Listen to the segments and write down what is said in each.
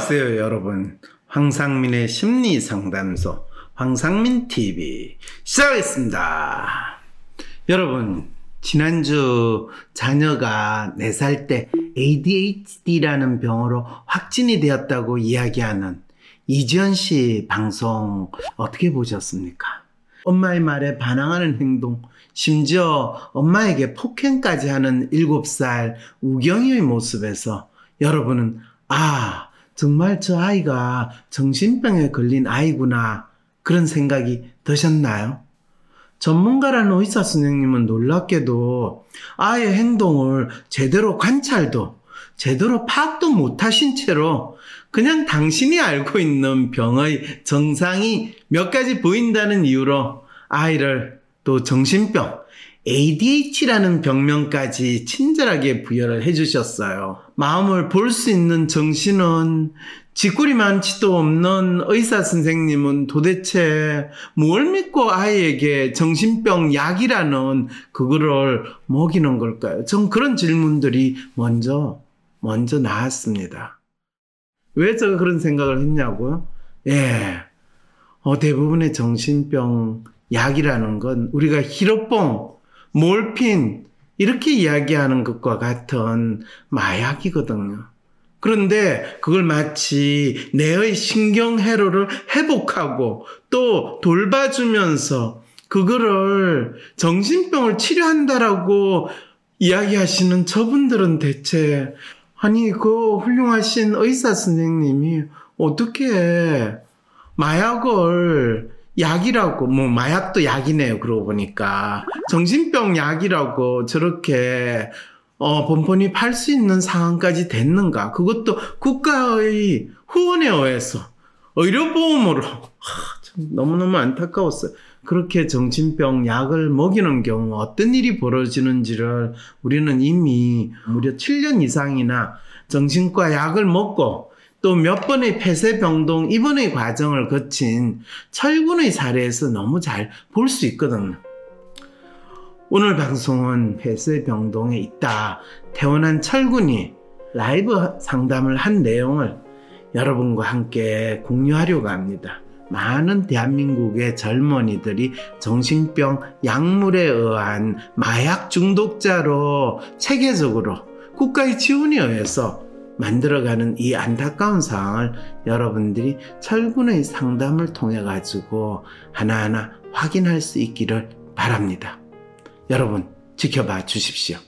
안녕하세요, 여러분. 황상민의 심리 상담소 황상민 TV 시작하겠습니다. 여러분, 지난주 자녀가 4살 때 ADHD라는 병으로 확진이 되었다고 이야기하는 이지연 씨 방송 어떻게 보셨습니까? 엄마의 말에 반항하는 행동, 심지어 엄마에게 폭행까지 하는 7살 우경이의 모습에서 여러분은 아, 정말 저 아이가 정신병에 걸린 아이구나 그런 생각이 드셨나요? 전문가라는 의사 선생님은 놀랍게도 아이의 행동을 제대로 관찰도 제대로 파악도 못하신 채로 그냥 당신이 알고 있는 병의 정상이 몇 가지 보인다는 이유로 아이를 또 정신병, ADH라는 병명까지 친절하게 부여를 해주셨어요. 마음을 볼 수 있는 정신은 지꾸리 많지도 없는 의사 선생님은 도대체 뭘 믿고 아이에게 정신병 약이라는 그거를 먹이는 걸까요? 전 그런 질문들이 먼저, 먼저 나왔습니다. 왜 제가 그런 생각을 했냐고요? 예. 어, 대부분의 정신병 약이라는 건 우리가 히로뽕, 몰핀, 이렇게 이야기하는 것과 같은 마약이거든요. 그런데 그걸 마치 내의 신경회로를 회복하고 또 돌봐주면서 그거를 정신병을 치료한다라고 이야기하시는 저분들은 대체 아니 그 훌륭하신 의사 선생님이 어떻게 마약을 약이라고 뭐 마약도 약이네요 그러고 보니까 정신병 약이라고 저렇게 어, 본본이 팔 수 있는 상황까지 됐는가? 그것도 국가의 후원에 의해서 의료보험으로 하, 너무너무 안타까웠어요. 그렇게 정신병 약을 먹이는 경우 어떤 일이 벌어지는지를 우리는 이미 무려 7년 이상이나 정신과 약을 먹고 또 몇 번의 폐쇄병동 입원의 과정을 거친 철군의 사례에서 너무 잘 볼 수 있거든요. 오늘 방송은 폐쇄병동에 있다 태어난 철군이 라이브 상담을 한 내용을 여러분과 함께 공유하려고 합니다. 많은 대한민국의 젊은이들이 정신병 약물에 의한 마약 중독자로 체계적으로 국가의 지원에 의해서 만들어가는 이 안타까운 상황을 여러분들이 철군의 상담을 통해 가지고 하나하나 확인할 수 있기를 바랍니다. 여러분 지켜봐 주십시오.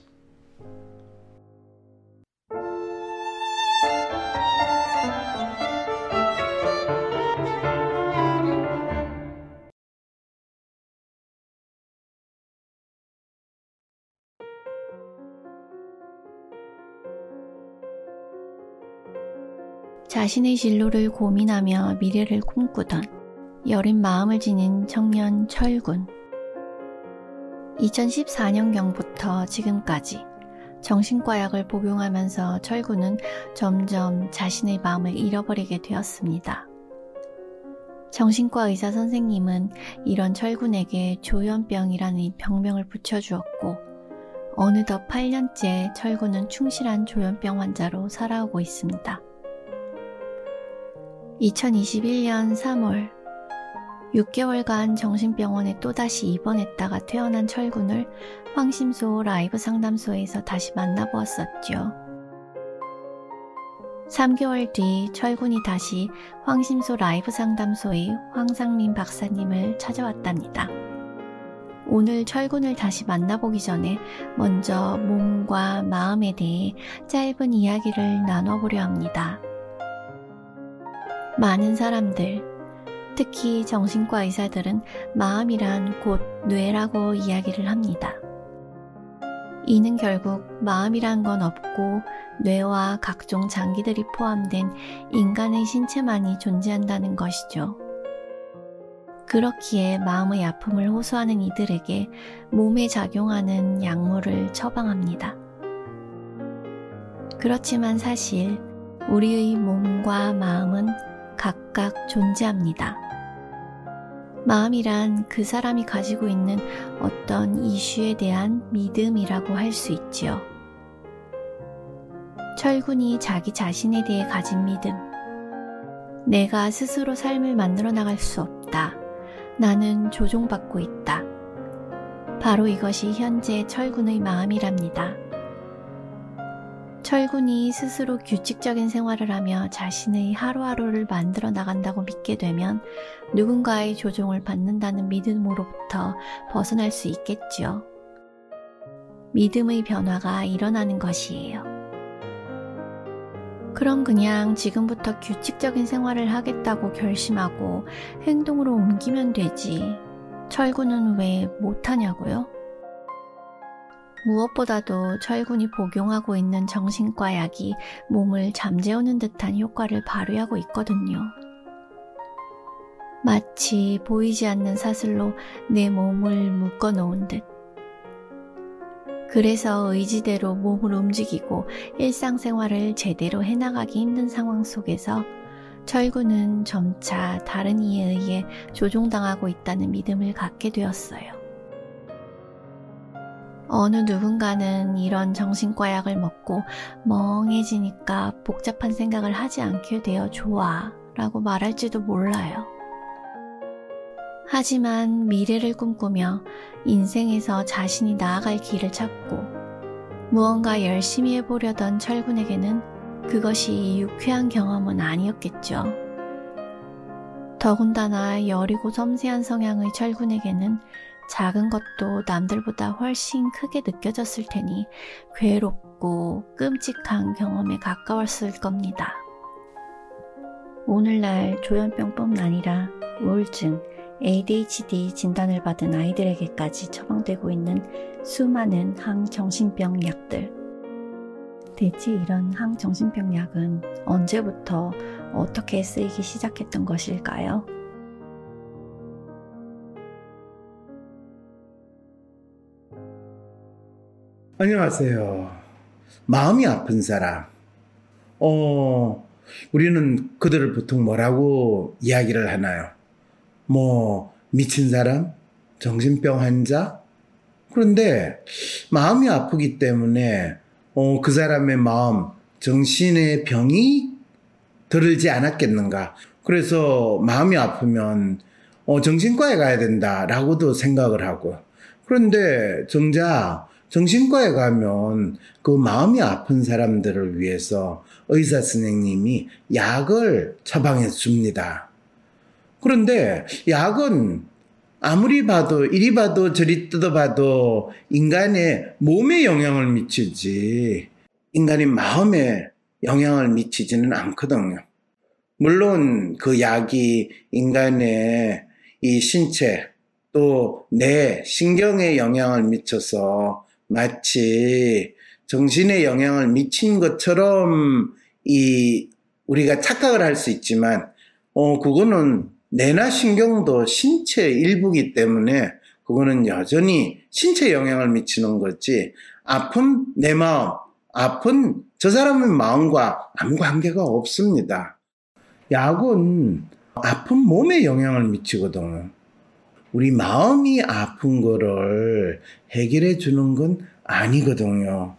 자신의 진로를 고민하며 미래를 꿈꾸던 여린 마음을 지닌 청년 철군. 2014년경부터 지금까지 정신과 약을 복용하면서 철군은 점점 자신의 마음을 잃어버리게 되었습니다. 정신과 의사 선생님은 이런 철군에게 조현병이라는 병명을 붙여주었고, 어느덧 8년째 철군은 충실한 조현병 환자로 살아오고 있습니다. 2021년 3월 6개월간 정신병원에 또다시 입원했다가 퇴원한 철군을 황심소 라이브 상담소에서 다시 만나보았었죠. 3개월 뒤 철군이 다시 황심소 라이브 상담소의 황상민 박사님을 찾아왔답니다. 오늘 철군을 다시 만나보기 전에 먼저 몸과 마음에 대해 짧은 이야기를 나눠보려 합니다. 많은 사람들, 특히 정신과 의사들은 마음이란 곧 뇌라고 이야기를 합니다. 이는 결국 마음이란 건 없고 뇌와 각종 장기들이 포함된 인간의 신체만이 존재한다는 것이죠. 그렇기에 마음의 아픔을 호소하는 이들에게 몸에 작용하는 약물을 처방합니다. 그렇지만 사실 우리의 몸과 마음은 각각 존재합니다. 마음이란 그 사람이 가지고 있는 어떤 이슈에 대한 믿음이라고 할 수 있지요. 철군이 자기 자신에 대해 가진 믿음, 내가 스스로 삶을 만들어 나갈 수 없다. 나는 조종받고 있다. 바로 이것이 현재 철군의 마음이랍니다. 철군이 스스로 규칙적인 생활을 하며 자신의 하루하루를 만들어 나간다고 믿게 되면 누군가의 조종을 받는다는 믿음으로부터 벗어날 수 있겠지요. 믿음의 변화가 일어나는 것이에요. 그럼 그냥 지금부터 규칙적인 생활을 하겠다고 결심하고 행동으로 옮기면 되지. 철군은 왜 못하냐고요? 무엇보다도 철군이 복용하고 있는 정신과 약이 몸을 잠재우는 듯한 효과를 발휘하고 있거든요. 마치 보이지 않는 사슬로 내 몸을 묶어 놓은 듯. 그래서 의지대로 몸을 움직이고 일상생활을 제대로 해나가기 힘든 상황 속에서 철구는 점차 다른 이에 의해 조종당하고 있다는 믿음을 갖게 되었어요. 어느 누군가는 이런 정신과 약을 먹고 멍해지니까 복잡한 생각을 하지 않게 되어 좋아 라고 말할지도 몰라요. 하지만 미래를 꿈꾸며 인생에서 자신이 나아갈 길을 찾고 무언가 열심히 해보려던 철군에게는 그것이 유쾌한 경험은 아니었겠죠. 더군다나 여리고 섬세한 성향의 철군에게는 작은 것도 남들보다 훨씬 크게 느껴졌을 테니 괴롭고 끔찍한 경험에 가까웠을 겁니다. 오늘날 조현병뿐 아니라 우울증, ADHD 진단을 받은 아이들에게까지 처방되고 있는 수많은 항정신병 약들. 대체 이런 항정신병 약은 언제부터 어떻게 쓰이기 시작했던 것일까요? 안녕하세요. 마음이 아픈 사람. 어, 우리는 그들을 보통 뭐라고 이야기를 하나요? 뭐, 미친 사람? 정신병 환자? 그런데 마음이 아프기 때문에, 어, 그 사람의 마음, 정신의 병이 들지 않았겠는가. 그래서 마음이 아프면, 어, 정신과에 가야 된다라고도 생각을 하고. 그런데 정작 정신과에 가면 그 마음이 아픈 사람들을 위해서 의사 선생님이 약을 처방해 줍니다. 그런데 약은 아무리 봐도 이리 봐도 저리 뜯어봐도 인간의 몸에 영향을 미치지 인간의 마음에 영향을 미치지는 않거든요. 물론 그 약이 인간의 이 신체 또내 신경에 영향을 미쳐서 마치 정신에 영향을 미친 것처럼 이 우리가 착각을 할 수 있지만 어 그거는 뇌나 신경도 신체 일부기 때문에 그거는 여전히 신체 영향을 미치는 거지 아픈 내 마음 아픈 저 사람의 마음과 아무 관계가 없습니다. 약은 아픈 몸에 영향을 미치거든. 우리 마음이 아픈 거를 해결해 주는 건 아니거든요.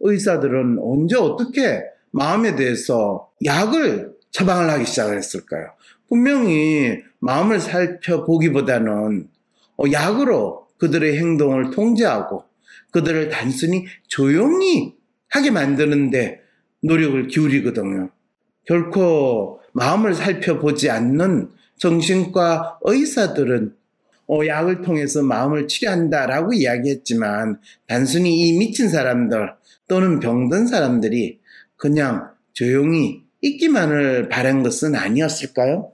의사들은 언제 어떻게 마음에 대해서 약을 처방을 하기 시작했을까요? 분명히 마음을 살펴보기보다는 어, 약으로 그들의 행동을 통제하고 그들을 단순히 조용히 하게 만드는데 노력을 기울이거든요. 결코 마음을 살펴보지 않는 정신과 의사들은 어, 약을 통해서 마음을 치료한다라고 이야기했지만 단순히 이 미친 사람들 또는 병든 사람들이 그냥 조용히 있기만을 바란 것은 아니었을까요?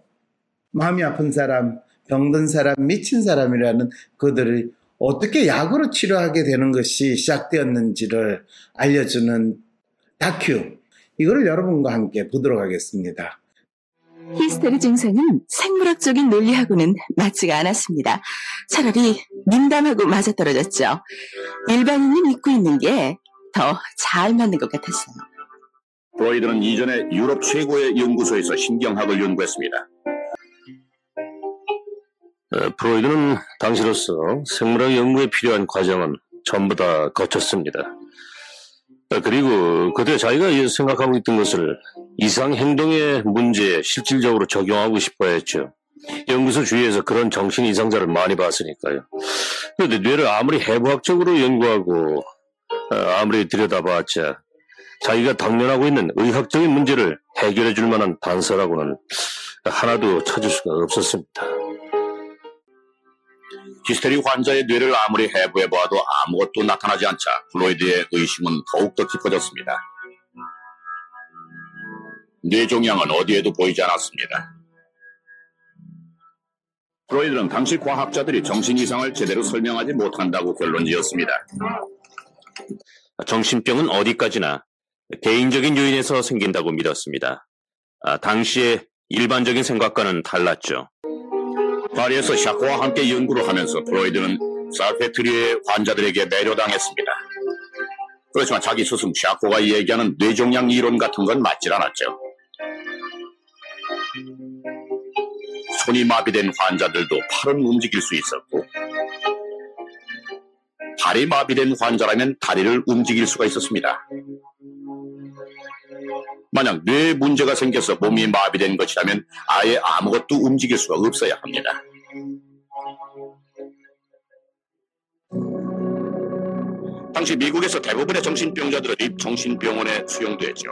마음이 아픈 사람, 병든 사람, 미친 사람이라는 그들을 어떻게 약으로 치료하게 되는 것이 시작되었는지를 알려주는 다큐. 이거를 여러분과 함께 보도록 하겠습니다. 히스테리 증상은 생물학적인 논리하고는 맞지가 않았습니다. 차라리 민담하고 맞아떨어졌죠. 일반인이 믿고 있는 게 더 잘 맞는 것 같았어요. 프로이드는 이전에 유럽 최고의 연구소에서 신경학을 연구했습니다. 어, 프로이드는 당시로서 생물학 연구에 필요한 과정은 전부 다 거쳤습니다. 아, 그리고 그때 자기가 생각하고 있던 것을 이상 행동의 문제에 실질적으로 적용하고 싶어 했죠. 연구소 주위에서 그런 정신 이상자를 많이 봤으니까요. 그런데 뇌를 아무리 해부학적으로 연구하고 어, 아무리 들여다봤자 자기가 당면하고 있는 의학적인 문제를 해결해 줄 만한 단서라고는 하나도 찾을 수가 없었습니다. 히스테리 환자의 뇌를 아무리 해부해 보아도 아무것도 나타나지 않자 프로이드의 의심은 더욱더 깊어졌습니다. 뇌종양은 어디에도 보이지 않았습니다. 프로이드는 당시 과학자들이 정신 이상을 제대로 설명하지 못한다고 결론지었습니다. 정신병은 어디까지나 개인적인 요인에서 생긴다고 믿었습니다. 아, 당시의 일반적인 생각과는 달랐죠. 파리에서 샤코와 함께 연구를 하면서 프로이드는 사페트리의 환자들에게 매료당했습니다. 그렇지만 자기 스승 샤코가 얘기하는 뇌종양 이론 같은 건 맞질 않았죠. 손이 마비된 환자들도 팔은 움직일 수 있었고 발이 마비된 환자라면 다리를 움직일 수가 있었습니다. 만약 뇌에 문제가 생겨서 몸이 마비된 것이라면 아예 아무것도 움직일 수가 없어야 합니다. 당시 미국에서 대부분의 정신병자들은 정신병원에 수용되죠.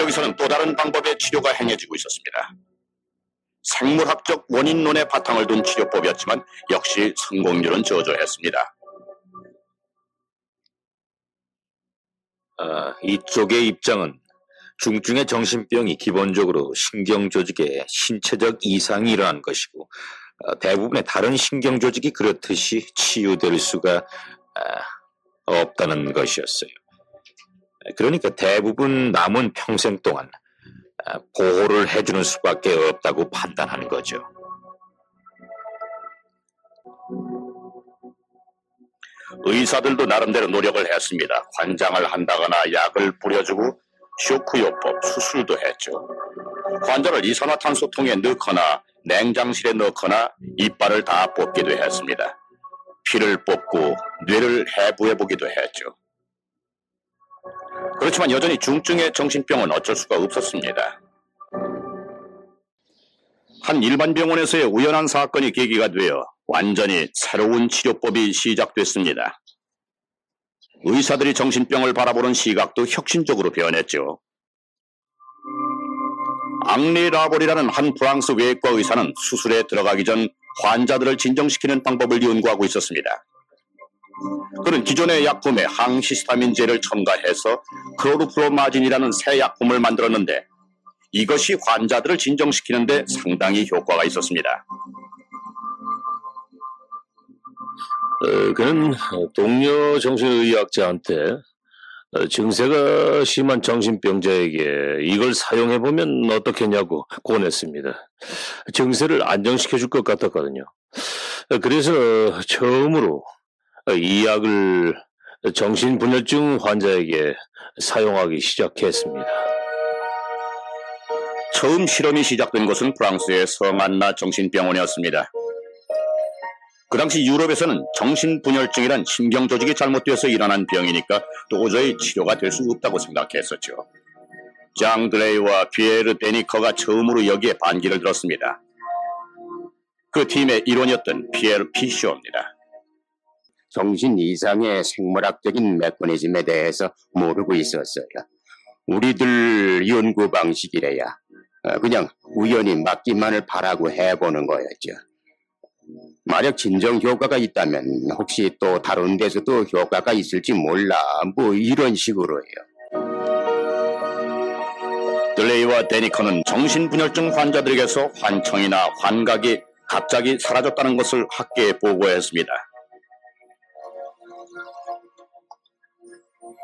여기서는 또 다른 방법의 치료가 행해지고 있었습니다. 생물학적 원인론의 바탕을 둔 치료법이었지만 역시 성공률은 저조했습니다. 아, 이쪽의 입장은 중증의 정신병이 기본적으로 신경조직에 신체적 이상이 일어난 것이고 어, 대부분의 다른 신경조직이 그렇듯이 치유될 수가 아, 없다는 것이었어요. 그러니까 대부분 남은 평생 동안 아, 보호를 해주는 수밖에 없다고 판단하는 거죠. 의사들도 나름대로 노력을 했습니다. 관장을 한다거나 약을 뿌려주고 쇼크요법, 수술도 했죠. 환자를 이산화탄소통에 넣거나 냉장실에 넣거나 이빨을 다 뽑기도 했습니다. 피를 뽑고 뇌를 해부해 보기도 했죠. 그렇지만 여전히 중증의 정신병은 어쩔 수가 없었습니다. 한 일반 병원에서의 우연한 사건이 계기가 되어 완전히 새로운 치료법이 시작됐습니다. 의사들이 정신병을 바라보는 시각도 혁신적으로 변했죠. 앙리 라볼이라는 한 프랑스 외과 의사는 수술에 들어가기 전 환자들을 진정시키는 방법을 연구하고 있었습니다. 그는 기존의 약품에 항시스타민제를 첨가해서 크로르프로마진이라는 새 약품을 만들었는데 이것이 환자들을 진정시키는데 상당히 효과가 있었습니다. 어, 그는 동료 정신의학자한테 어, 증세가 심한 정신병자에게 이걸 사용해보면 어떻겠냐고 권했습니다. 증세를 안정시켜 줄 것 같았거든요. 어, 그래서 처음으로 이 약을 정신분열증 환자에게 사용하기 시작했습니다. 처음 실험이 시작된 곳은 프랑스의 성안나 정신병원이었습니다. 그 당시 유럽에서는 정신분열증이란 신경조직이 잘못되어서 일어난 병이니까 도저히 치료가 될 수 없다고 생각했었죠. 장 드레이와 피에르 베니커가 처음으로 여기에 반기를 들었습니다. 그 팀의 일원이었던 피에르 피쇼입니다. 정신 이상의 생물학적인 메커니즘에 대해서 모르고 있었어요. 우리들 연구 방식이래야 어, 그냥 우연히 맞기만을 바라고 해보는 거였죠. 만약 진정 효과가 있다면 혹시 또 다른 데서도 효과가 있을지 몰라 뭐 이런 식으로요. 들레이와 데니커는 정신분열증 환자들에게서 환청이나 환각이 갑자기 사라졌다는 것을 학계에 보고했습니다.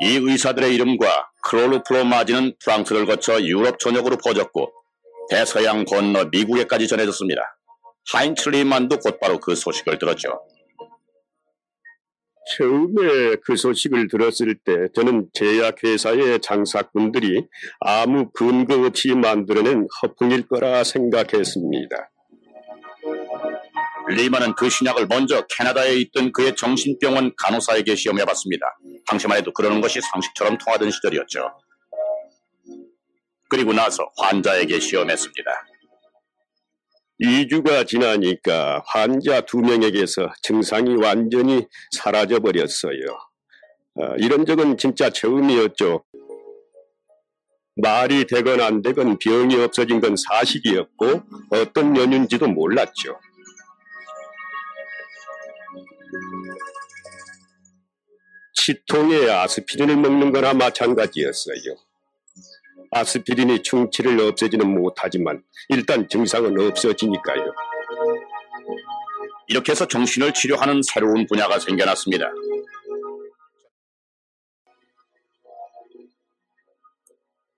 이 의사들의 이름과 크롤루프로마지는 프랑스를 거쳐 유럽 전역으로 퍼졌고 대서양 건너 미국에까지 전해졌습니다. 하인츠 리만도 곧바로 그 소식을 들었죠. 처음에 그 소식을 들었을 때 저는 제약회사의 장사꾼들이 아무 근거 없이 만들어낸 허풍일 거라 생각했습니다. 리만은 그 신약을 먼저 캐나다에 있던 그의 정신병원 간호사에게 시험해봤습니다. 당시만 해도 그러는 것이 상식처럼 통하던 시절이었죠. 그리고 나서 환자에게 시험했습니다. 2주가 지나니까 환자 두 명에게서 증상이 완전히 사라져 버렸어요. 어, 이런 적은 진짜 처음이었죠. 말이 되건 안 되건 병이 없어진 건 사실이었고 어떤 연유인지도 몰랐죠. 치통에 아스피린을 먹는 거나 마찬가지였어요. 아스피린이 충치를 없애지는 못하지만 일단 증상은 없어지니까요. 이렇게 해서 정신을 치료하는 새로운 분야가 생겨났습니다.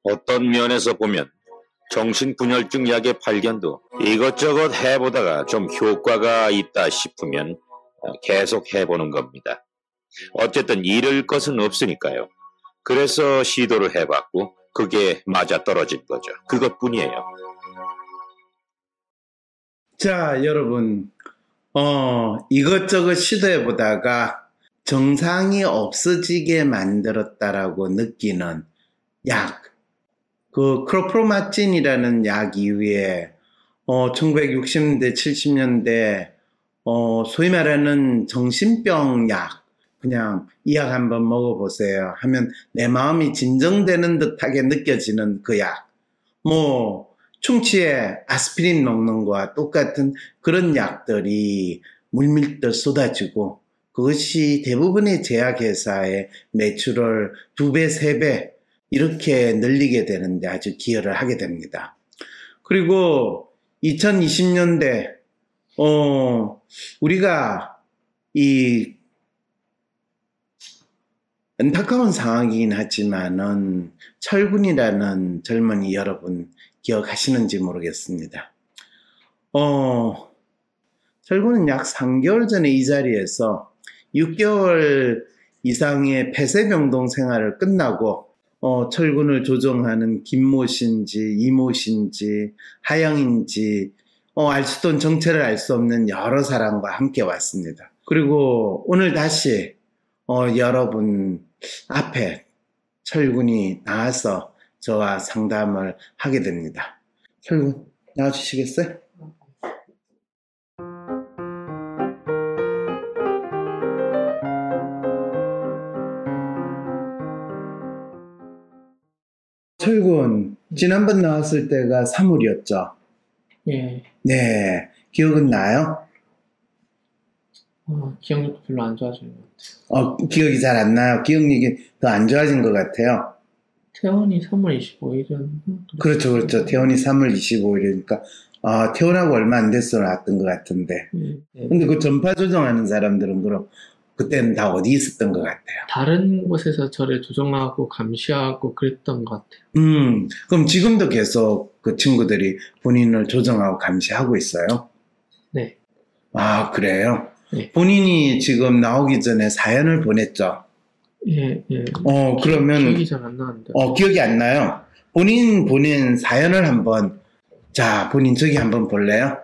어떤 면에서 보면 정신분열증 약의 발견도 이것저것 해보다가 좀 효과가 있다 싶으면 계속 해보는 겁니다. 어쨌든 잃을 것은 없으니까요. 그래서 시도를 해봤고 그게 맞아 떨어진 거죠. 그것뿐이에요. 자, 여러분, 어, 이것저것 시도해 보다가 정상이 없어지게 만들었다라고 느끼는 약, 그 크로프로마틴이라는 약 이후에 어, 1960년대, 70년대 어, 소위 말하는 정신병 약, 그냥 이약 한번 먹어보세요 하면 내 마음이 진정되는 듯하게 느껴지는 그 약. 뭐, 충치에 아스피린 먹는 거와 똑같은 그런 약들이 물밀듯 쏟아지고 그것이 대부분의 제약회사의 매출을 두 배, 세 배 이렇게 늘리게 되는데 아주 기여를 하게 됩니다. 그리고 2020년대, 어, 우리가 이 안타까운 상황이긴 하지만은 철군이라는 젊은이 여러분 기억하시는지 모르겠습니다. 어, 철군은 약 3개월 전에 이 자리에서 6개월 이상의 폐쇄병동 생활을 끝나고 어, 철군을 조종하는 김모신지 이모신지 하영인지 어, 알 수도 정체를 알 수 없는 여러 사람과 함께 왔습니다. 그리고 오늘 다시 어, 여러분 앞에 철군이 나와서 저와 상담을 하게 됩니다. 철군 나와주시겠어요? 철군 지난번 나왔을 때가 3월이었죠? 예, 네 기억은 나요? 어, 기억력도 별로 안 좋아지는 것 같아요. 어, 기억이 잘 안 나요. 기억력이 더 안 좋아진 것 같아요. 퇴원이 3월 25일이었나? 그렇죠, 그렇죠. 태원이 3월 25일이니까, 아, 태원하고 얼마 안 됐어 나왔던 것 같은데. 예, 근데 그 전파 조정하는 사람들은 그럼 그때는 다 어디 있었던 것 같아요? 다른 곳에서 저를 조정하고 감시하고 그랬던 것 같아요. 음, 그럼 지금도 계속 그 친구들이 본인을 조정하고 감시하고 있어요? 네. 아, 그래요? 네. 본인이 지금 나오기 전에 사연을 보냈죠? 예, 예. 어, 그러면. 기억이 잘 안 나는데. 어, 기억이 안 나요. 본인 보낸 사연을 한번, 자, 본인 저기 한번 볼래요?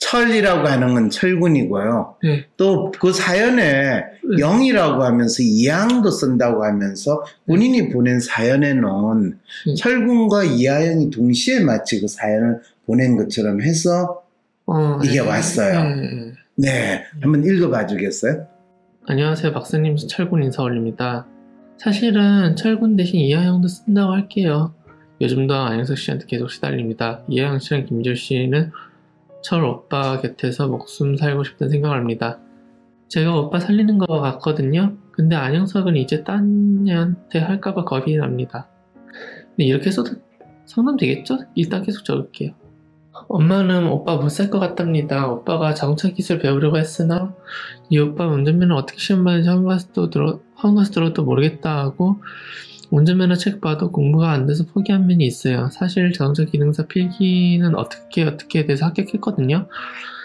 철이라고 하는 건 철군이고요. 네. 또그 사연에 영이라고 하면서 이하영도 쓴다고 하면서 본인이 보낸 사연에는 음. 철군과 이하영이 동시에 마치 그 사연을 보낸 것처럼 해서 어, 이게 예, 왔어요. 네, 한번 읽어봐 주겠어요? 안녕하세요, 박사님. 철군 인사 올립니다. 사실은 철군 대신 이하영도 쓴다고 할게요. 요즘도 안영석 씨한테 계속 시달립니다. 이하영 씨랑 김지호 씨는 철 오빠 곁에서 목숨 살고 싶다는 생각을 합니다. 제가 오빠 살리는 것 같거든요. 근데 안영석은 이제 딴 애한테 할까봐 겁이 납니다. 근데 이렇게 써도 상담 되겠죠? 일단 계속 적을게요. 엄마는 오빠 못 살 것 같답니다. 오빠가 자동차 기술 배우려고 했으나 이 오빠 운전면허 어떻게 시험 받는지 학원 가서 또 들어 학원 가서 들어도 모르겠다 하고 운전면허 책 봐도 공부가 안 돼서 포기한 면이 있어요. 사실 자동차 기능사 필기는 어떻게 어떻게 돼서 합격했거든요.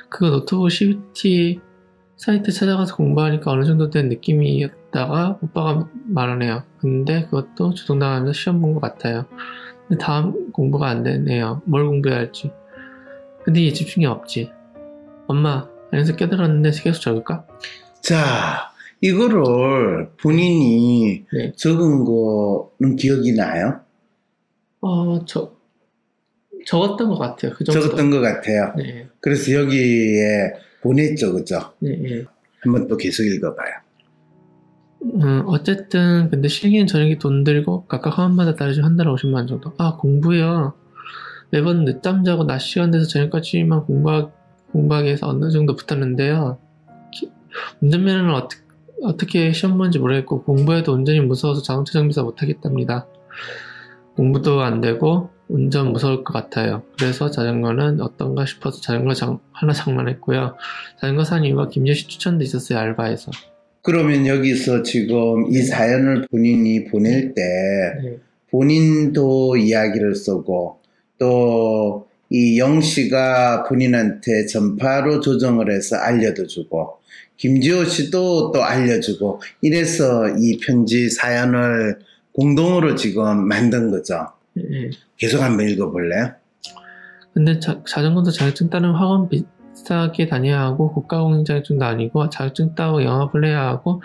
그거 노트북 CBT 사이트 찾아가서 공부하니까 어느 정도 된 느낌이었다가 오빠가 말하네요. 근데 그것도 조종당하면서 시험 본 것 같아요. 근데 다음 공부가 안 되네요. 뭘 공부해야 할지. 근데 얘 집중이 없지. 엄마, 안에서 깨달았는데 계속 적을까? 자, 이거를 본인이 네. 적은 거는 기억이 나요? 어, 저, 적었던 것 같아요. 그 정도. 적었던 것 같아요. 네, 그래서 여기에 보냈죠, 그죠? 네, 네. 한번 또 계속 읽어봐요. 음, 어쨌든, 근데 실기는 저녁에 돈 들고 각각 화원마다 따르지 한 달에 50만 정도. 아, 공부요. 매번 늦잠 자고 낮 시간 돼서 저녁까지만 공부하, 공부하기 위해서 어느 정도 붙었는데요. 기- 운전면허는 어떻게, 어떻게 시험 보는지 모르겠고, 공부해도 운전이 무서워서 자동차 정비사 못하겠답니다. 공부도 안 되고, 운전 무서울 것 같아요. 그래서 자전거는 어떤가 싶어서 자전거 장- 하나 장만했고요. 자전거 산 이유가 김재씨 추천도 있었어요, 알바에서. 그러면 여기서 지금 이 사연을 본인이 보낼 때 네. 본인도 이야기를 쓰고 또 이 영씨가 본인한테 전파로 조정을 해서 알려도 주고 김지호 씨도 또 알려주고 이래서 이 편지 사연을 공동으로 지금 만든 거죠. 예, 예. 계속 한번 읽어볼래요? 근데 자, 자전거도 자격증 따는 학원 비싸게 다녀야 하고 국가공인 자격증도 아니고 자격증 따고 영업을 해야 하고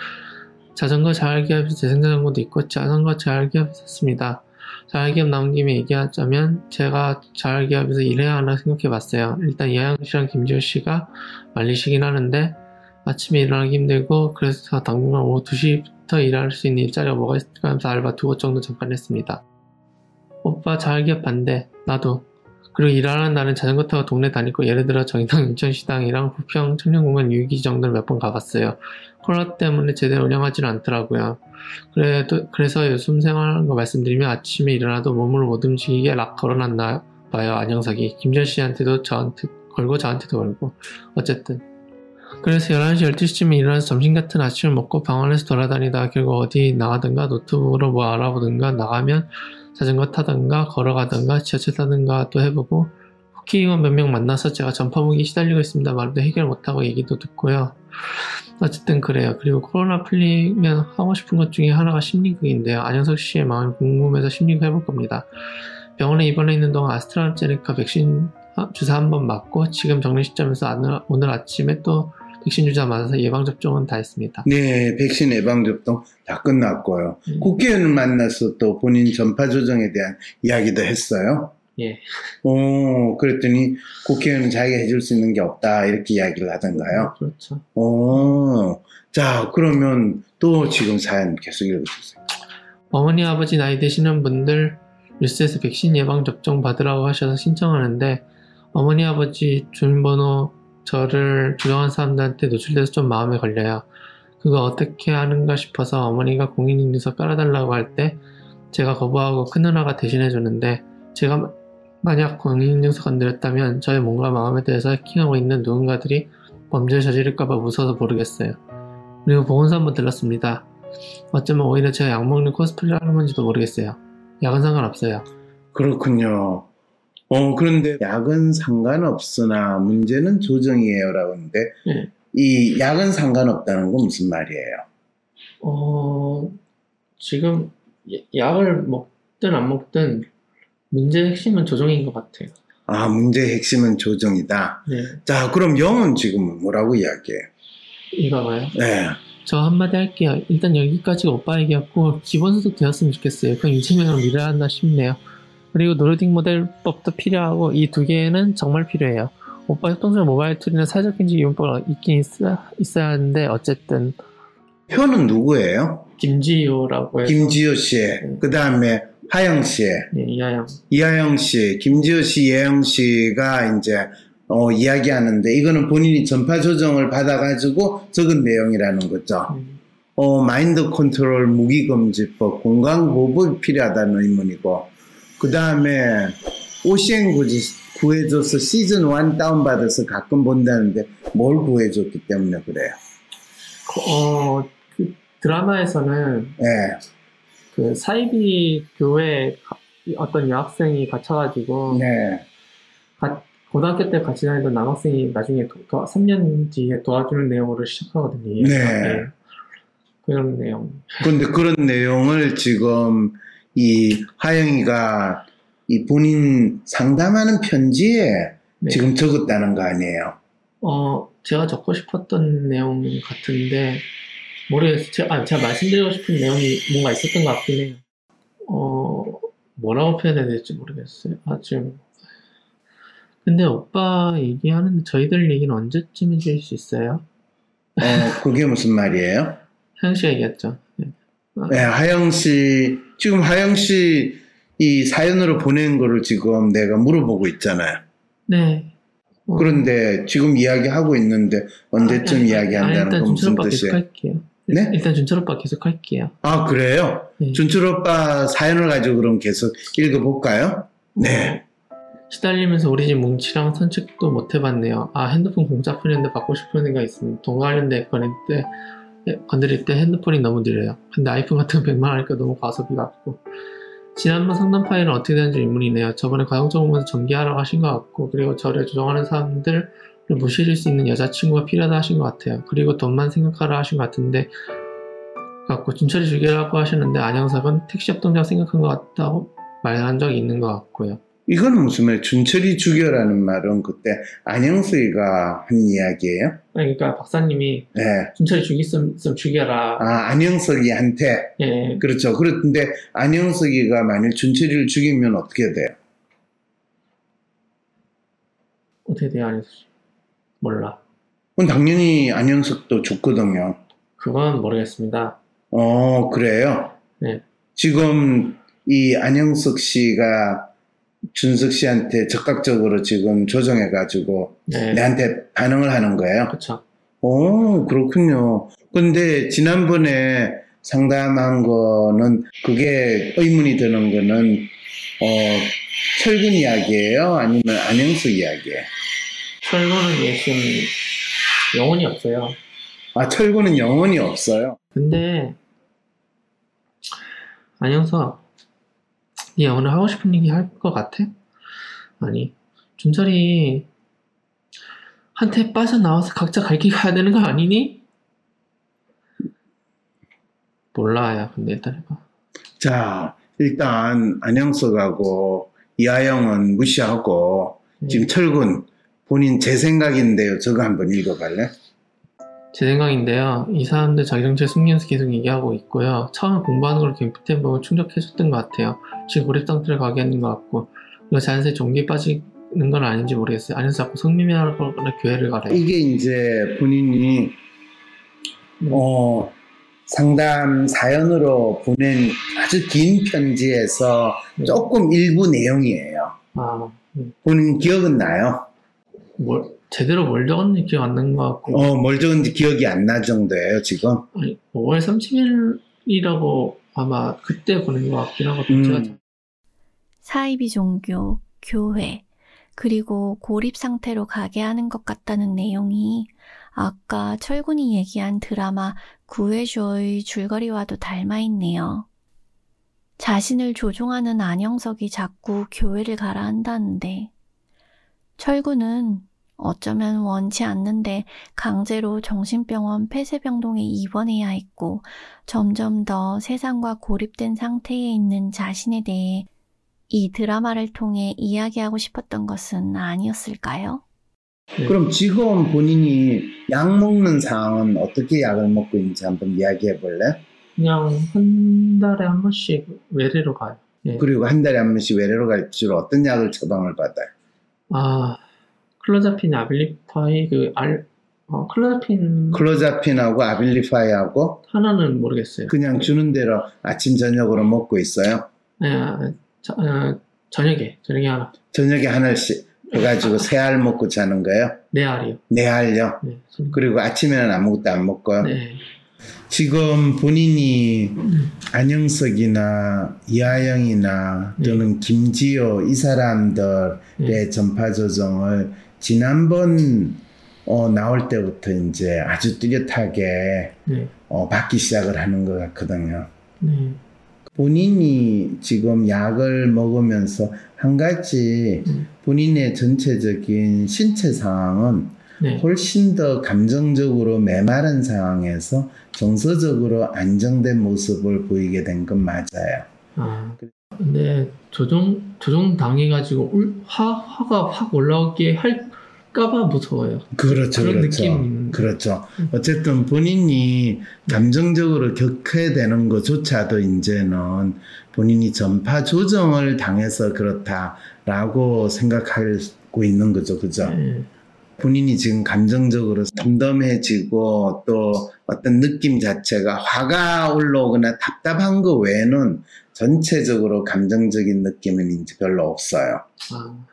자전거 자활기업에서 재생자전거도 있고 자전거 자활기업 있었습니다. 자활기업 나온 김에 얘기하자면 제가 자활기업에서 일해야 하나 생각해 봤어요. 일단 이하영 씨랑 김지호 씨가 말리시긴 하는데 아침에 일어나기 힘들고 그래서 당분간 오후 2시부터 일할 수 있는 일자리가 뭐가 있을까 하면서 알바 두 곳 정도 잠깐 했습니다. 오빠 자활기업 반대 나도 그리고 일하는 날은 자전거 타고 동네 다니고 예를 들어 정의당 인천시당이랑 부평 청년공원 유기 정도를 몇 번 가봤어요. 코로나 때문에 제대로 운영하지는 않더라고요. 그래도 그래서 요즘 생활하는 거 말씀드리면 아침에 일어나도 몸을 못 움직이게 락 걸어놨나 봐요 안영석이. 김전 씨한테도 저한테 걸고 저한테도 걸고. 어쨌든. 그래서 11시 12시쯤에 일어나서 점심 같은 아침을 먹고 방언에서 돌아다니다 결국 어디 나가든가 노트북으로 뭐 알아보든가 나가면 자전거 타든가 걸어가든가 지하철 타든가 또 해보고 국회의원 몇 명 만나서 제가 전파무기 시달리고 있습니다. 말도 해결 못하고 얘기도 듣고요. 어쨌든 그래요. 그리고 코로나 풀리면 하고 싶은 것 중에 하나가 심리극인데요. 안영석 씨의 마음이 궁금해서 심리극 해볼 겁니다. 병원에 입원해 있는 동안 아스트라제네카 백신 주사 한 번 맞고 지금 정리 시점에서 오늘, 아침에 또 백신 주사 맞아서 예방 접종은 다 했습니다. 네, 백신 예방 접종 다 끝났고요. 음. 국회의원을 만나서 또 본인 전파 조정에 대한 이야기도 했어요. 예. 오, 그랬더니 국회의원은 자기가 해줄 수 있는 게 없다 이렇게 이야기를 하던가요. 그렇죠. 오, 자 그러면 또 지금 사연 계속 읽어주세요. 어머니 아버지 나이 드시는 분들 뉴스에서 백신 예방 접종 받으라고 하셔서 신청하는데 어머니 아버지 주민번호 저를 조정한 사람들한테 노출돼서 좀 마음에 걸려요. 그거 어떻게 하는가 싶어서 어머니가 공인인증서 깔아달라고 할 때 제가 거부하고 큰누나가 대신해 주는데 제가 만약 공인인증서 건드렸다면 저의 몸과 마음에 대해서 해킹하고 있는 누군가들이 범죄를 저지를까봐 무서워서 모르겠어요. 그리고 보건소 한번 들렀습니다. 어쩌면 오히려 제가 약 먹는 코스프레를 하는 건지도 모르겠어요. 약은 상관없어요. 그렇군요. 어, 그런데 약은 상관없으나 문제는 조정이에요라고 하는데 네. 이 약은 상관없다는 건 무슨 말이에요? 어, 지금 야- 약을 먹든 안 먹든 문제의 핵심은 조정인 것 같아요. 아, 문제의 핵심은 조정이다. 네, 자, 그럼 영은 지금 뭐라고 이야기해요? 이거가요. 네. 저 한마디 할게요. 일단 여기까지가 오빠 얘기였고 기본소득 되었으면 좋겠어요. 그럼 이재명을 밀어야 한다 싶네요. 그리고 노르딕 모델법도 필요하고 이 두 개는 정말 필요해요. 오빠 협동조합 모바일 툴이나 사회적 경제 이용법 있긴 있어, 있어야 하는데 어쨌든 표는 누구예요? 김지효라고 해서 김지효 씨, 그 다음에 하영 씨, 예, 이하영 이하영 씨, 김지효 씨, 예영 씨가 이제 어, 이야기하는데 이거는 본인이 전파 조정을 받아가지고 적은 내용이라는 거죠. 음, 어, 마인드 컨트롤 무기금지법, 공간보복이 필요하다는 의문이고, 그 다음에 오시엔 구지, 구해줘서 시즌 1 다운받아서 가끔 본다는데 뭘 구해줬기 때문에 그래요. 어, 그 드라마에서는 예. 그 사이비 교회 가- 어떤 여학생이 갇혀가지고 네. 가- 고등학교 때 같이 다니던 남학생이 나중에 도, 도, 3년 뒤에 도와주는 내용으로 시작하거든요. 이 네. 영화가. 그런 내용. 근데 그런 내용을 지금 이 하영이가 이 본인 상담하는 편지에 네. 지금 적었다는 거 아니에요. 어, 제가 적고 싶었던 내용 같은데, 모르겠어요. 제가, 아, 제가 말씀드리고 싶은 내용이 뭔가 있었던 것 같긴 해요. 어, 뭐라고 표현해야 될지 모르겠어요. 아, 지금. 근데 오빠 얘기하는데 저희들 얘기는 언제쯤 해줄 수 있어요? 어, 그게 무슨 말이에요? 하영 씨가 얘기했죠. 네. 네, 하영 씨, 지금 하영 씨 이 사연으로 보낸 거를 지금 내가 물어보고 있잖아요. 네. 어, 그런데 지금 이야기하고 있는데 언제쯤 아니, 아니, 이야기한다는 아니, 건 무슨 오빠 계속 뜻이에요? 할게요. 네? 일단 준철 오빠 계속 할게요. 아, 그래요? 네. 준철 오빠 사연을 가지고 그럼 계속 읽어볼까요? 네. 시달리면서 우리 집 뭉치랑 산책도 못 해봤네요. 아 핸드폰 공짜 폰인데 받고 싶은 애가 있습니다. 돈 관련된 건일 때 예, 건드릴 때 핸드폰이 너무 느려요. 근데 아이폰 같은 거 100만 원 하니까 너무 과소비 같고 지난번 상담 파일은 어떻게 되는지 의문이네요. 저번에 가정적 보면서 전기하라고 하신 것 같고 그리고 저를 조정하는 사람들을 무시해줄 수 있는 여자친구가 필요하다 하신 것 같아요. 그리고 돈만 생각하라 하신 것 같은데 갖고 준철이 죽이라고 하셨는데 안영석은 택시 협동작 생각한 것 같다고 말한 적이 있는 것 같고요. 이거는 무슨 말, 준철이 죽여라는 말은 그때 안영수이가 한 이야기예요? 그러니까 박사님이 네. 준철이 죽이면 죽여라. 아, 안영석이한테. 예, 그렇죠. 그런데 안영석이가 만일 준철이를 죽이면 어떻게 돼요? 어떻게 돼야 안 했지? 몰라. 그건 당연히 안영석도 죽거든요. 그건 모르겠습니다. 어, 그래요? 네. 지금 이 안영석 씨가 준석 씨한테 적극적으로 지금 조정해가지고 네, 내한테 반응을 하는 거예요? 그렇죠. 오, 그렇군요. 근데 지난번에 상담한 거는 그게 의문이 드는 거는 어, 철근 이야기예요? 아니면 안영석 이야기예요? 철거는 예, 지금 영혼이 없어요. 아, 철근은 영혼이 없어요. 근데 안영석, 네 오늘 하고 싶은 얘기 할 것 같아? 아니, 준철이 한테 빠져나와서 각자 갈 길 가야 되는 거 아니니? 몰라요. 근데 일단 해봐. 자, 일단 안영석하고 이하영은 무시하고 지금 철근 본인 제 생각인데요. 저거 한번 읽어볼래? 제 생각인데요. 이 사람들 자기 정체 숨기면서 계속 얘기하고 있고요. 처음에 공부하는 걸 보고 충족해줬던 것 같아요. 지금 고립 상태를 가게 하는 것 같고 그리고 자연스레 종기에 빠지는 건 아닌지 모르겠어요. 아니면 자꾸 성민이라고 교회를 가래요. 이게 이제 본인이 어, 상담 사연으로 보낸 아주 긴 편지에서 네. 조금 일부 내용이에요. 아, 음. 본인 기억은 나요? 뭘, 제대로 뭘 적었는지 기억 안 나는 것 같고 어, 뭘 적은지 기억이 안날 정도예요, 지금. 아니, 5월 30일이라고 아마 그때 보낸 것 같긴 하거든요. 음. 제가 잘- 사이비 종교, 교회, 그리고 고립 상태로 가게 하는 것 같다는 내용이 아까 철군이 얘기한 드라마 구해줘의 줄거리와도 닮아 있네요. 자신을 조종하는 안영석이 자꾸 교회를 가라 한다는데 철군은 어쩌면 원치 않는데 강제로 정신병원 폐쇄병동에 입원해야 했고 점점 더 세상과 고립된 상태에 있는 자신에 대해 이 드라마를 통해 이야기하고 싶었던 것은 아니었을까요? 네. 그럼 지금 본인이 약 먹는 상황은 어떻게 약을 먹고 있는지 한번 이야기해 볼래? 그냥 한 달에 한 번씩 외래로 가요. 예. 그리고 한 달에 한 번씩 외래로 갈 주로 어떤 약을 처방을 받아요? 아, 클로자핀, 아빌리파이, 그, 알, 어, 클로자핀 클로자핀하고 아빌리파이하고 하나는 모르겠어요. 그냥 주는 대로 아침 저녁으로 먹고 있어요. 예, 저, 어, 저녁에, 저녁에 하나. 저녁에 하나씩 해가지고 세 알 먹고 자는 거예요. 네 알이요. 네 알요. 네. 좀- 그리고 아침에는 아무것도 안 먹고요. 네. 지금 본인이 음, 안영석이나 이하영이나 또는 김지호 이 사람들의 네. 전파 조정을 지난번 어, 나올 때부터 이제 아주 뚜렷하게 네. 어, 받기 시작을 하는 것 같거든요. 네. 본인이 지금 약을 먹으면서 한 가지 음. 본인의 전체적인 신체 상황은 네. 훨씬 더 감정적으로 메마른 상황에서 정서적으로 안정된 모습을 보이게 된 건 맞아요. 아, 근데 조종, 조종 당해가지고 울, 화, 화가 확 올라오게 할할 까봐 무서워요. 그렇죠, 그런 그렇죠. 느낌. 그렇죠. 어쨌든 본인이 감정적으로 격해되는 것조차도 이제는 본인이 전파 조정을 당해서 그렇다라고 생각하고 있는 거죠, 그죠? 네. 본인이 지금 감정적으로 덤덤해지고 또 어떤 느낌 자체가 화가 올라오거나 답답한 거 외에는 전체적으로 감정적인 느낌은 이제 별로 없어요. 아,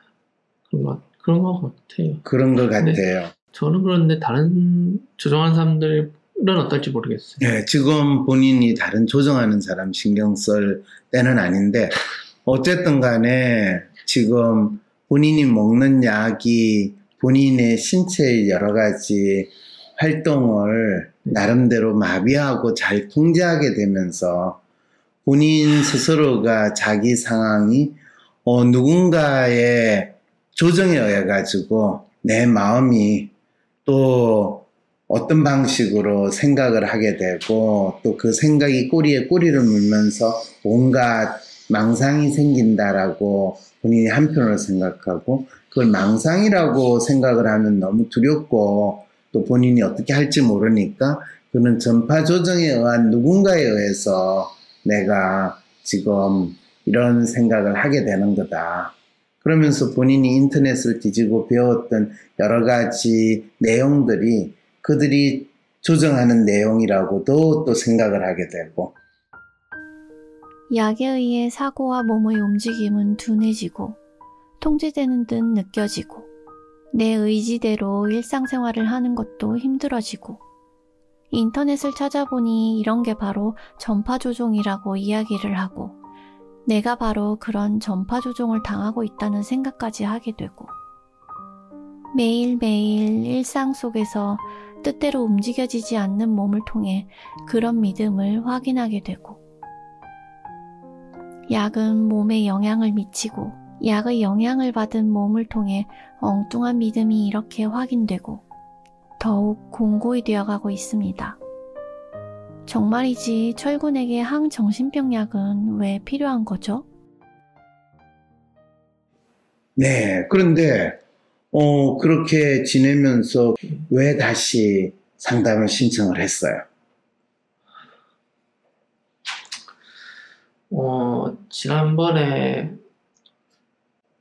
것, 그런 것 같아요. 그런 것 네. 같아요. 저는 그런데 다른 조정하는 사람들은 어떨지 모르겠어요. 네, 지금 본인이 다른 조정하는 사람 신경 쓸 때는 아닌데, 어쨌든 간에 지금 본인이 먹는 약이 본인의 신체의 여러 가지 활동을 나름대로 마비하고 잘 통제하게 되면서 본인 스스로가 자기 상황이 어, 누군가의 조정에 의해 가지고 내 마음이 또 어떤 방식으로 생각을 하게 되고 또 그 생각이 꼬리에 꼬리를 물면서 온갖 망상이 생긴다라고 본인이 한편으로 생각하고 그걸 망상이라고 생각을 하면 너무 두렵고 또 본인이 어떻게 할지 모르니까 그는 전파 조정에 의한 누군가에 의해서 내가 지금 이런 생각을 하게 되는 거다. 그러면서 본인이 인터넷을 뒤지고 배웠던 여러 가지 내용들이 그들이 조정하는 내용이라고도 또 생각을 하게 되고. 약에 의해 사고와 몸의 움직임은 둔해지고 통제되는 듯 느껴지고 내 의지대로 일상생활을 하는 것도 힘들어지고 인터넷을 찾아보니 이런 게 바로 전파 조종이라고 이야기를 하고 내가 바로 그런 전파 조종을 당하고 있다는 생각까지 하게 되고 매일매일 일상 속에서 뜻대로 움직여지지 않는 몸을 통해 그런 믿음을 확인하게 되고 약은 몸에 영향을 미치고 약의 영향을 받은 몸을 통해 엉뚱한 믿음이 이렇게 확인되고 더욱 공고히 되어가고 있습니다. 정말이지 철군에게 항정신병 약은 왜 필요한 거죠? 네 그런데 어 그렇게 지내면서 왜 다시 상담을 신청을 했어요? 어, 지난번에,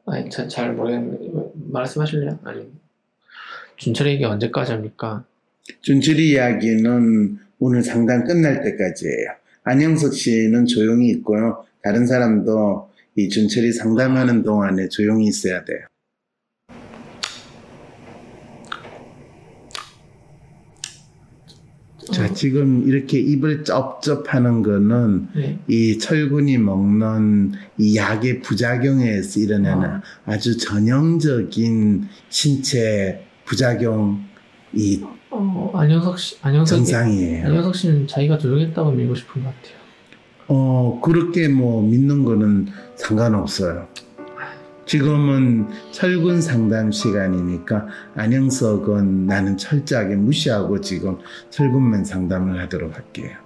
아니, 잘, 잘 모르겠는데, 말씀하실래요? 아니, 준철이 얘기 언제까지 합니까? 준철이 이야기는 오늘 상담 끝날 때까지예요. 안영석 씨는 조용히 있고요. 다른 사람도 이 준철이 상담하는 동안에 조용히 있어야 돼요. 자, 지금 이렇게 입을 쩝쩝하는 거는 네. 이 철군이 먹는 이 약의 부작용에 의해서 일어나는 아. 아주 전형적인 신체 부작용이 어, 안영석 씨, 안영석, 정상이에요. 안영석 씨는 자기가 조용했다고 밀고 싶은 것 같아요. 어, 그렇게 뭐 믿는 거는 상관없어요. 지금은 철군 상담 시간이니까 안영석은 나는 철저하게 무시하고 지금 철군만 상담을 하도록 할게요.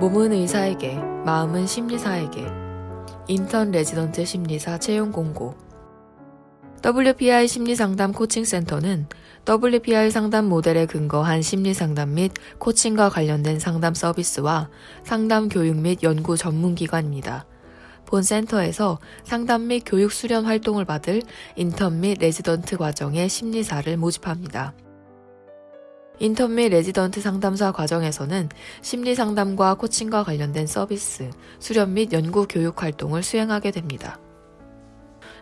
몸은 의사에게, 마음은 심리사에게. 인턴 레지던트 심리사 채용 공고. WPI 심리상담 코칭센터는 WPI 상담 모델에 근거한 심리상담 및 코칭과 관련된 상담 서비스와 상담 교육 및 연구 전문기관입니다. 본 센터에서 상담 및 교육 수련 활동을 받을 인턴 및 레지던트 과정의 심리사를 모집합니다. 인턴 및 레지던트 상담사 과정에서는 심리 상담과 코칭과 관련된 서비스, 수련 및 연구 교육 활동을 수행하게 됩니다.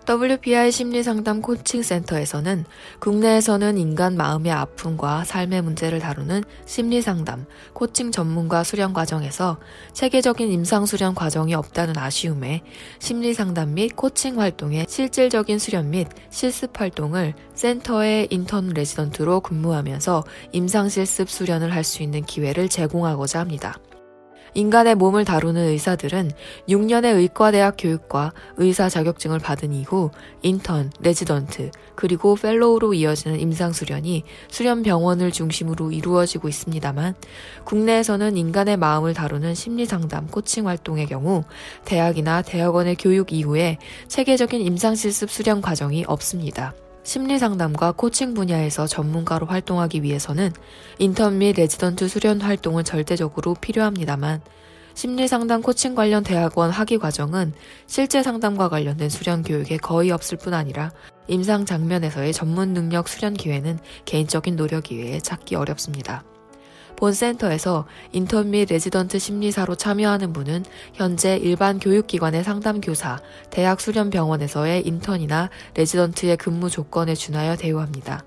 WPI 심리상담 코칭센터에서는 국내에서는 인간 마음의 아픔과 삶의 문제를 다루는 심리상담, 코칭 전문가 수련 과정에서 체계적인 임상 수련 과정이 없다는 아쉬움에 심리상담 및 코칭 활동의 실질적인 수련 및 실습 활동을 센터의 인턴 레지던트로 근무하면서 임상 실습 수련을 할 수 있는 기회를 제공하고자 합니다. 인간의 몸을 다루는 의사들은 6년의 의과대학 교육과 의사 자격증을 받은 이후 인턴, 레지던트, 그리고 펠로우로 이어지는 임상 수련이 수련 병원을 중심으로 이루어지고 있습니다만 국내에서는 인간의 마음을 다루는 심리 상담 코칭 활동의 경우 대학이나 대학원의 교육 이후에 체계적인 임상 실습 수련 과정이 없습니다. 심리 상담과 코칭 분야에서 전문가로 활동하기 위해서는 인턴 및 레지던트 수련 활동은 절대적으로 필요합니다만 심리 상담 코칭 관련 대학원 학위 과정은 실제 상담과 관련된 수련 교육이 거의 없을 뿐 아니라 임상 장면에서의 전문 능력 수련 기회는 개인적인 노력 이외에 찾기 어렵습니다. 본 센터에서 인턴 및 레지던트 심리사로 참여하는 분은 현재 일반 교육기관의 상담교사, 대학 수련병원에서의 인턴이나 레지던트의 근무 조건에 준하여 대우합니다.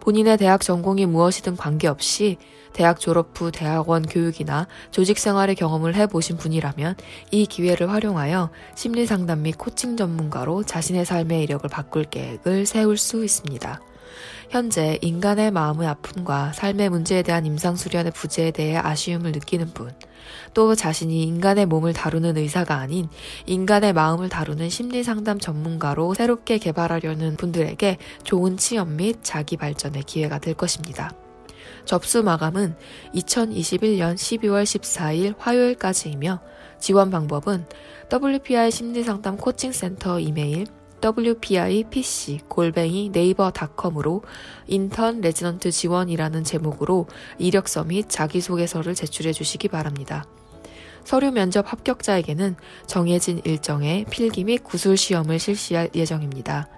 본인의 대학 전공이 무엇이든 관계없이 대학 졸업 후 대학원 교육이나 조직 생활의 경험을 해보신 분이라면 이 기회를 활용하여 심리 상담 및 코칭 전문가로 자신의 삶의 이력을 바꿀 계획을 세울 수 있습니다. 현재 인간의 마음의 아픔과 삶의 문제에 대한 임상 수련의 부재에 대해 아쉬움을 느끼는 분, 또 자신이 인간의 몸을 다루는 의사가 아닌 인간의 마음을 다루는 심리 상담 전문가로 새롭게 개발하려는 분들에게 좋은 취업 및 자기 발전의 기회가 될 것입니다. 접수 마감은 2021년 12월 14일 화요일까지이며 지원 방법은 WPI 심리상담 코칭센터 이메일 wpipc 골뱅이 네이버닷컴으로 인턴 레지던트 지원이라는 제목으로 이력서 및 자기소개서를 제출해 주시기 바랍니다. 서류 면접 합격자에게는 정해진 일정의 필기 및 구술 시험을 실시할 예정입니다.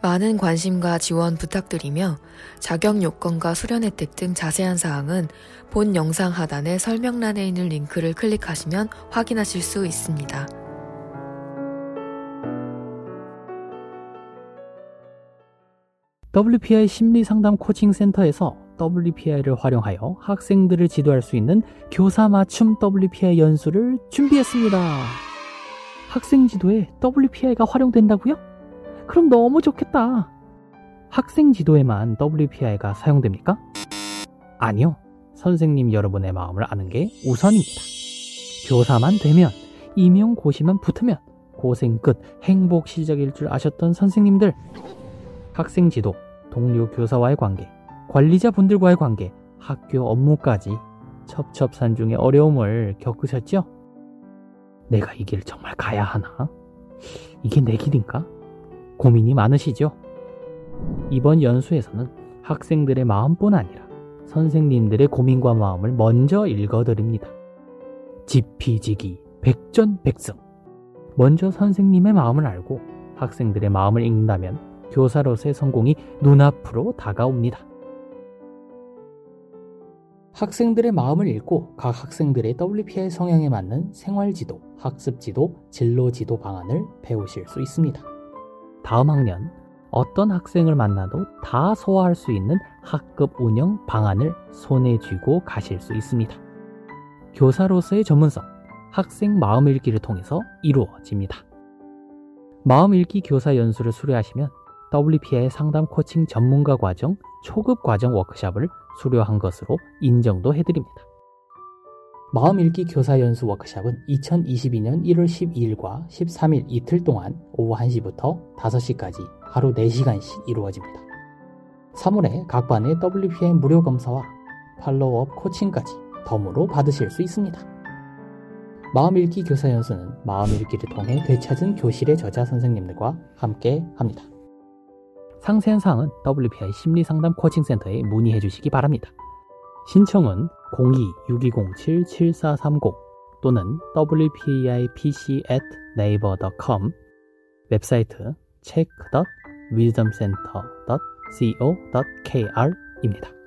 많은 관심과 지원 부탁드리며 자격 요건과 수련 혜택 등 자세한 사항은 본 영상 하단의 설명란에 있는 링크를 클릭하시면 확인하실 수 있습니다. WPI 심리상담 코칭센터에서 WPI를 활용하여 학생들을 지도할 수 있는 교사 맞춤 WPI 연수를 준비했습니다. 학생 지도에 WPI가 활용된다고요? 그럼 너무 좋겠다. 학생 지도에만 WPI가 사용됩니까? 아니요. 선생님 여러분의 마음을 아는 게 우선입니다. 교사만 되면 임용고시만 붙으면 고생 끝 행복 시작일 줄 아셨던 선생님들 학생 지도, 동료 교사와의 관계, 관리자분들과의 관계, 학교 업무까지 첩첩산중의 어려움을 겪으셨죠? 내가 이 길 정말 가야 하나? 이게 내 길인가? 고민이 많으시죠? 이번 연수에서는 학생들의 마음뿐 아니라 선생님들의 고민과 마음을 먼저 읽어드립니다. 지피지기, 백전백승. 먼저 선생님의 마음을 알고 학생들의 마음을 읽는다면 교사로서의 성공이 눈앞으로 다가옵니다. 학생들의 마음을 읽고 각 학생들의 WPI 성향에 맞는 생활지도, 학습지도, 진로지도 방안을 배우실 수 있습니다. 다음 학년 어떤 학생을 만나도 다 소화할 수 있는 학급 운영 방안을 손에 쥐고 가실 수 있습니다. 교사로서의 전문성, 학생 마음 읽기를 통해서 이루어집니다. 마음 읽기 교사 연수를 수료하시면 WPI 상담 코칭 전문가 과정 초급 과정 워크샵을 수료한 것으로 인정도 해드립니다. 마음 읽기 교사 연수 워크샵은 2022년 1월 12일과 13일 이틀 동안 오후 1시부터 5시까지 하루 4시간씩 이루어집니다. 3월에 각 반의 WPI 무료 검사와 팔로우업 코칭까지 덤으로 받으실 수 있습니다. 마음 읽기 교사 연수는 마음 읽기를 통해 되찾은 교실의 저자 선생님들과 함께 합니다. 상세한 사항은 WPI 심리상담 코칭센터에 문의해 주시기 바랍니다. 신청은 02-6207-7430 또는 wpipc@naver.com 웹사이트 check.wisdomcenter.co.kr입니다.